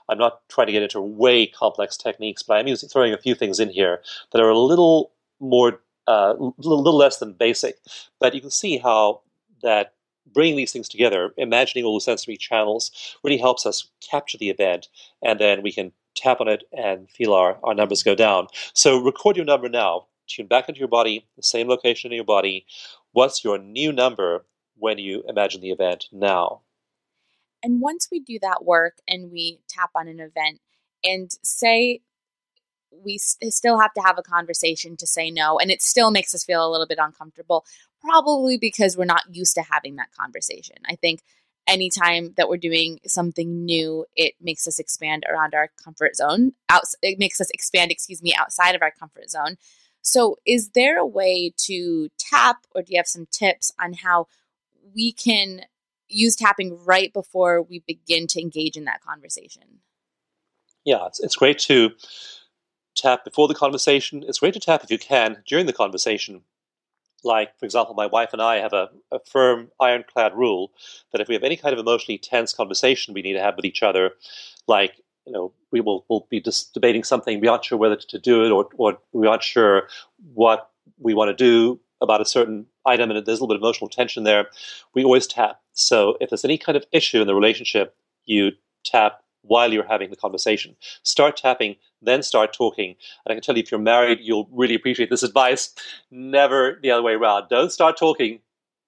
I'm not trying to get into way complex techniques, but I'm using throwing a few things in here that are a little more uh, little, little less than basic. But you can see how that bringing these things together, imagining all the sensory channels, really helps us capture the event, and then we can tap on it and feel our, our numbers go down. So record your number now. Tune back into your body, the same location in your body. What's your new number when you imagine the event now? And once we do that work and we tap on an event and say we still have to have a conversation to say no, and it still makes us feel a little bit uncomfortable, probably because we're not used to having that conversation. I think anytime that we're doing something new, it makes us expand around our comfort zone. Out, it makes us expand, excuse me, outside of our comfort zone. So, is there a way to tap, or do you have some tips on how we can use tapping right before we begin to engage in that conversation? Yeah, it's, it's great to tap before the conversation. It's great to tap if you can during the conversation. Like, for example, my wife and I have a, a firm, ironclad rule that if we have any kind of emotionally tense conversation we need to have with each other, like you know, we will will be just debating something. We aren't sure whether to do it, or or we aren't sure what we want to do about a certain item, and there's a little bit of emotional tension there. We always tap. So if there's any kind of issue in the relationship, you tap while you're having the conversation. Start tapping, then start talking. And I can tell you, if you're married, you'll really appreciate this advice. Never the other way around. Don't start talking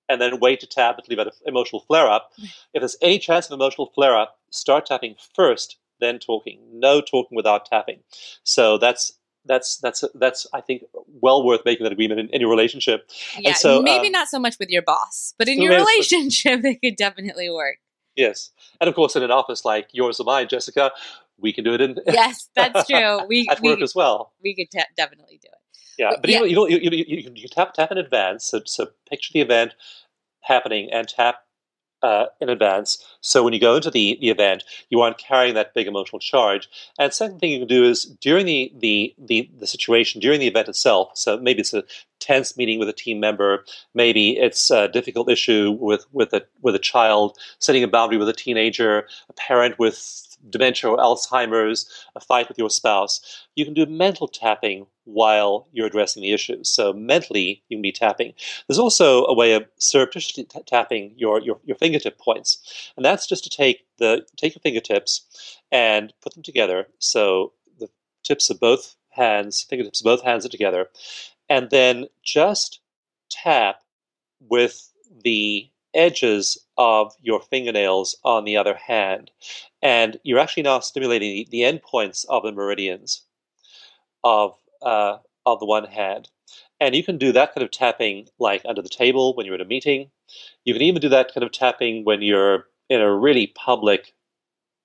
and then wait to tap until you've had an emotional flare up. Mm. If there's any chance of emotional flare up, start tapping first, then talking. No talking without tapping. So that's that's that's that's I think well worth making that agreement in, in your relationship. Yeah, so, maybe um, not so much with your boss, but in your relationship, it could definitely work. Yes, and of course, in an office like yours or mine, Jessica, we can do it in. Yes, that's true. We at we, work as well. We could t- definitely do it. Yeah, but, but yeah. you know, you, you, you, you, tap tap in advance. So, so picture the event happening and tap uh, in advance. So when you go into the, the event, you aren't carrying that big emotional charge. And second thing you can do is during the, the, the, the situation, during the event itself, so maybe it's a tense meeting with a team member, maybe it's a difficult issue with, with, a, with a child, setting a boundary with a teenager, a parent with dementia or Alzheimer's, a fight with your spouse, you can do mental tapping while you're addressing the issues. So mentally, you can be tapping. There's also a way of surreptitiously t- tapping your, your, your fingertip points, and that's just to take the take your fingertips and put them together. So the tips of both hands, fingertips of both hands are together, and then just tap with the edges of your fingernails on the other hand. And you're actually now stimulating the, end endpoints of the meridians of, uh, of the one hand. And you can do that kind of tapping like under the table when you're at a meeting. You can even do that kind of tapping when you're in a really public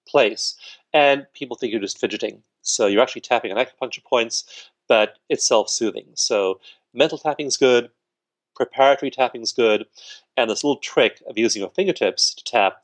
place and people think you're just fidgeting. So you're actually tapping on acupuncture points, but it's self soothing. So mental tapping is good, preparatory tapping is good, and this little trick of using your fingertips to tap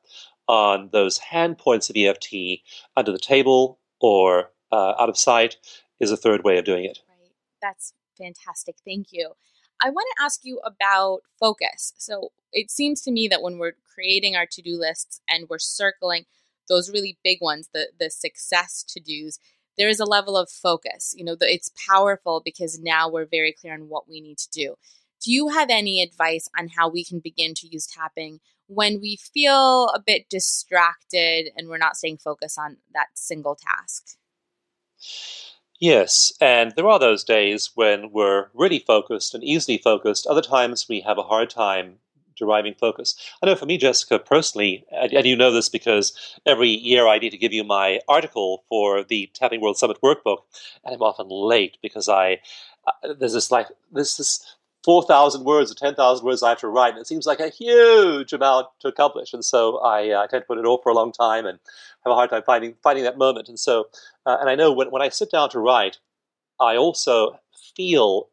on those hand points of EFT under the table or uh, out of sight is a third way of doing it. Right. That's fantastic. Thank you. I want to ask you about focus. So it seems to me that when we're creating our to do lists and we're circling those really big ones, the, the success to dos, there is a level of focus. You know, the, it's powerful because now we're very clear on what we need to do. Do you have any advice on how we can begin to use tapping when we feel a bit distracted and we're not staying focused on that single task? Yes, and there are those days when we're really focused and easily focused. Other times we have a hard time deriving focus. I know for me, Jessica, personally, and you know this because every year I need to give you my article for the Tapping World Summit workbook, and I'm often late because I uh, there's this like this this 4,000 words or 10,000 words I have to write. And it seems like a huge amount to accomplish. And so I, uh, I tend to put it off for a long time and have a hard time finding, finding that moment. And so, uh, and I know when, when I sit down to write, I also feel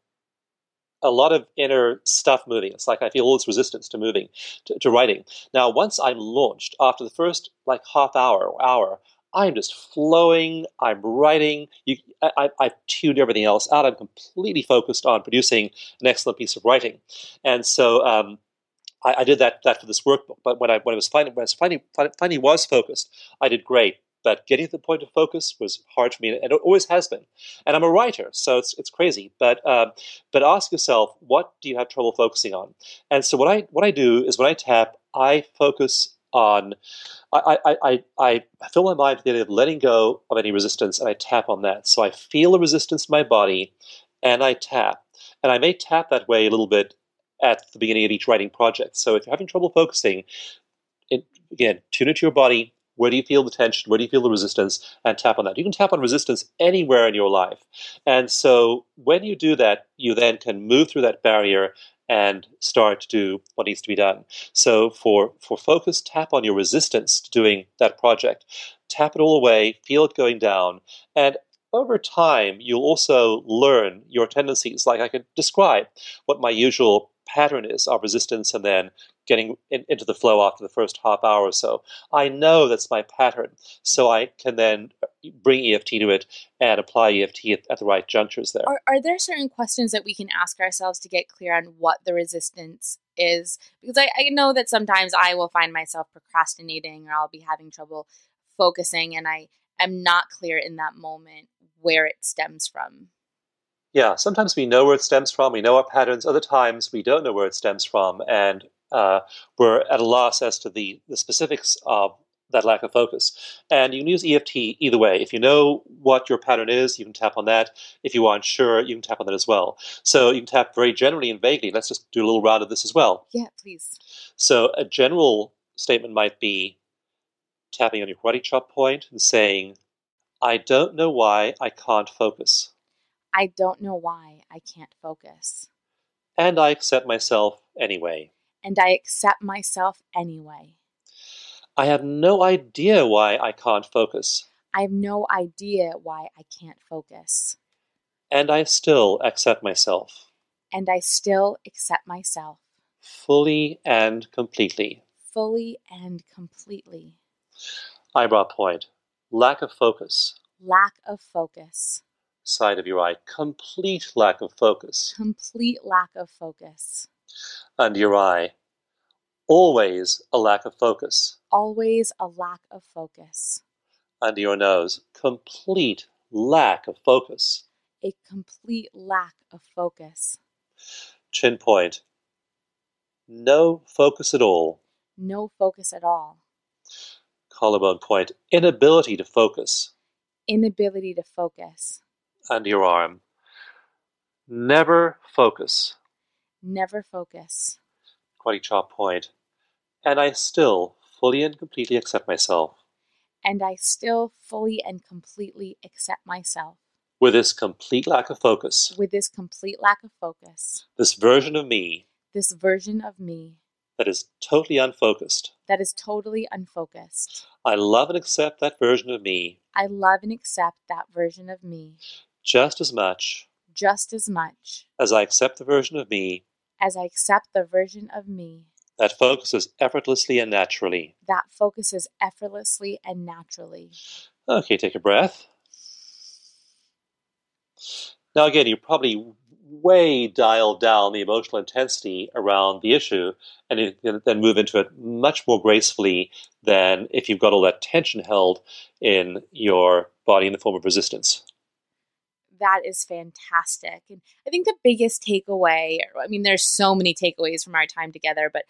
a lot of inner stuff moving. It's like I feel all this resistance to moving, to, to writing. Now, once I'm launched, after the first like half hour or hour, I'm just flowing. I'm writing. You, I, have tuned everything else out. I'm completely focused on producing an excellent piece of writing, and so um, I, I, did that that for this workbook. But when I when I was finding when I was finding finally was focused, I did great. But getting to the point of focus was hard for me, and it always has been. And I'm a writer, so it's it's crazy. But um, but ask yourself, what do you have trouble focusing on? And so what I what I do is when I tap, I focus on I, I, I, I fill my mind with the idea of letting go of any resistance and I tap on that. So I feel a resistance in my body and I tap. And I may tap that way a little bit at the beginning of each writing project. So if you're having trouble focusing, it, again, tune into your body. Where do you feel the tension? Where do you feel the resistance? And tap on that. You can tap on resistance anywhere in your life. And so when you do that, you then can move through that barrier and start to do what needs to be done. So for, for focus, tap on your resistance to doing that project. Tap it all away, feel it going down, and over time, you'll also learn your tendencies. Like I could describe what my usual pattern is of resistance and then getting in, into the flow after the first half hour or so. I know that's my pattern, so I can then bring EFT to it and apply EFT at, at the right junctures there. Are, are there certain questions that we can ask ourselves to get clear on what the resistance is? Because I, I know that sometimes I will find myself procrastinating or I'll be having trouble focusing and I am not clear in that moment where it stems from. Yeah, sometimes we know where it stems from, we know our patterns, other times we don't know where it stems from, and uh, we're at a loss as to the, the specifics of that lack of focus. And you can use EFT either way. If you know what your pattern is, you can tap on that. If you aren't sure, you can tap on that as well. So you can tap very generally and vaguely. Let's just do a little round of this as well. Yeah, please. So a general statement might be tapping on your karate chop point and saying, I don't know why I can't focus. I don't know why I can't focus. And I accept myself anyway. And I accept myself anyway. I have no idea why I can't focus. I have no idea why I can't focus. And I still accept myself. And I still accept myself. Fully and completely. Fully and completely. Eyebrow point. Lack of focus. Lack of focus. Side of your eye. Complete lack of focus. Complete lack of focus. Under your eye. Always a lack of focus. Always a lack of focus. Under your nose. Complete lack of focus. A complete lack of focus. Chin point. No focus at all. No focus at all. Collarbone point. Inability to focus. Inability to focus. Under your arm. Never focus. Never focus. Karate chop point. And I still fully and completely accept myself. And I still fully and completely accept myself. With this complete lack of focus. With this complete lack of focus. This version of me. This version of me. That is totally unfocused. That is totally unfocused. I love and accept that version of me. I love and accept that version of me. Just as much. Just as much. As I accept the version of me. As I accept the version of me that focuses effortlessly and naturally. That focuses effortlessly and naturally. Okay, take a breath. Now, again, you probably way dialed down the emotional intensity around the issue and then move into it much more gracefully than if you've got all that tension held in your body in the form of resistance that is fantastic. And I think the biggest takeaway, I mean, there's so many takeaways from our time together, but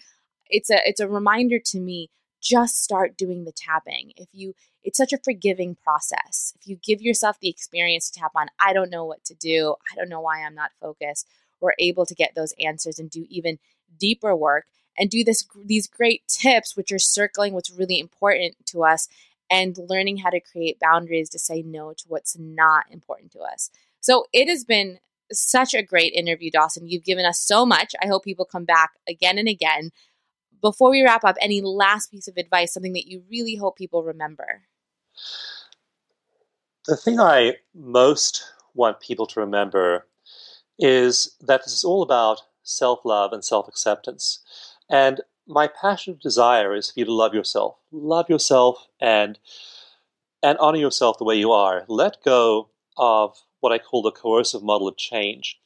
it's a it's a reminder to me just start doing the tapping. If you it's such a forgiving process. If you give yourself the experience to tap on, I don't know what to do. I don't know why I'm not focused. We're able to get those answers and do even deeper work and do this these great tips which are circling what's really important to us and learning how to create boundaries to say no to what's not important to us. So it has been such a great interview, Dawson. You've given us so much. I hope people come back again and again before we wrap up, any last piece of advice, something that you really hope people remember? The thing I most want people to remember is that this is all about self love and self acceptance. And my passionate desire is for you to love yourself. Love yourself and and honor yourself the way you are. Let go of what I call the coercive model of change.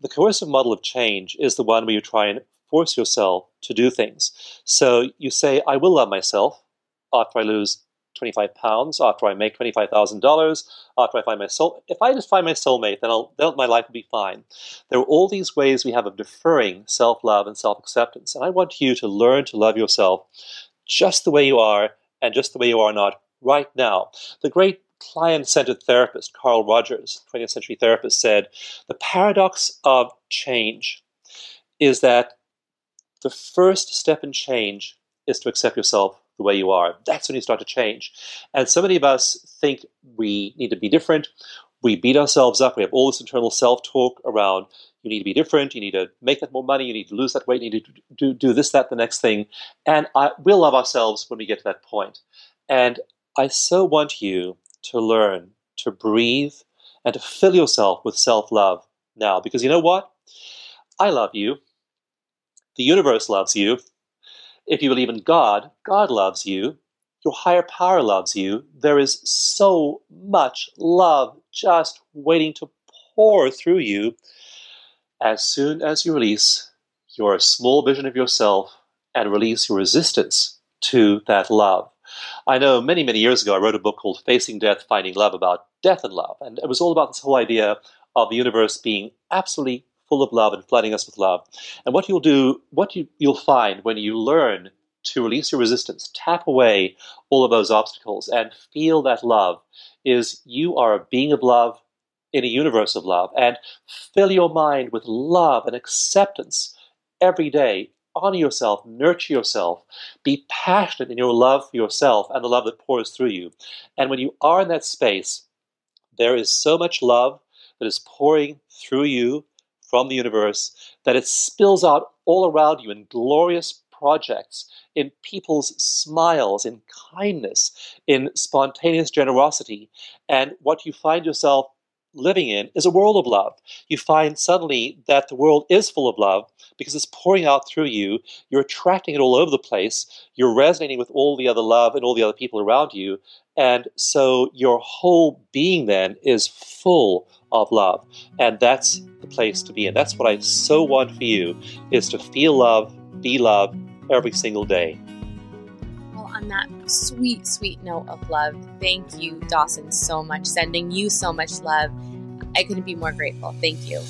The coercive model of change is the one where you try and force yourself to do things. So you say, I will love myself after I lose 25 pounds, after I make $25,000, after I find my soul. If I just find my soulmate, then, I'll, then my life will be fine. There are all these ways we have of deferring self love and self acceptance. And I want you to learn to love yourself just the way you are and just the way you are not right now. The great client centered therapist, Carl Rogers, 20th century therapist, said the paradox of change is that the first step in change is to accept yourself the way you are. That's when you start to change. And so many of us think we need to be different. we beat ourselves up. We have all this internal self talk around you need to be different, you need to make that more money, you need to lose that weight, you need to do, do this, that, the next thing. And I, we'll love ourselves when we get to that point. And I so want you to learn to breathe and to fill yourself with self love now. Because you know what? I love you. The universe loves you. If you believe in God, God loves you. Your higher power loves you. There is so much love just waiting to pour through you as soon as you release your small vision of yourself and release your resistance to that love. I know many, many years ago, I wrote a book called Facing Death, Finding Love about death and love. And it was all about this whole idea of the universe being absolutely full of love and flooding us with love. And what you'll do, what you, you'll find when you learn to release your resistance, tap away all of those obstacles, and feel that love is you are a being of love in a universe of love. And fill your mind with love and acceptance every day. Honor yourself, nurture yourself, be passionate in your love for yourself and the love that pours through you. And when you are in that space, there is so much love that is pouring through you from the universe that it spills out all around you in glorious projects, in people's smiles, in kindness, in spontaneous generosity. And what you find yourself living in is a world of love. You find suddenly that the world is full of love because it's pouring out through you. You're attracting it all over the place. You're resonating with all the other love and all the other people around you. And so your whole being then is full of love. And that's the place to be in. That's what I so want for you is to feel love, be loved, every single day. On that sweet, sweet note of love, thank you, Dawson, so much. Sending you so much love. I couldn't be more grateful. Thank you.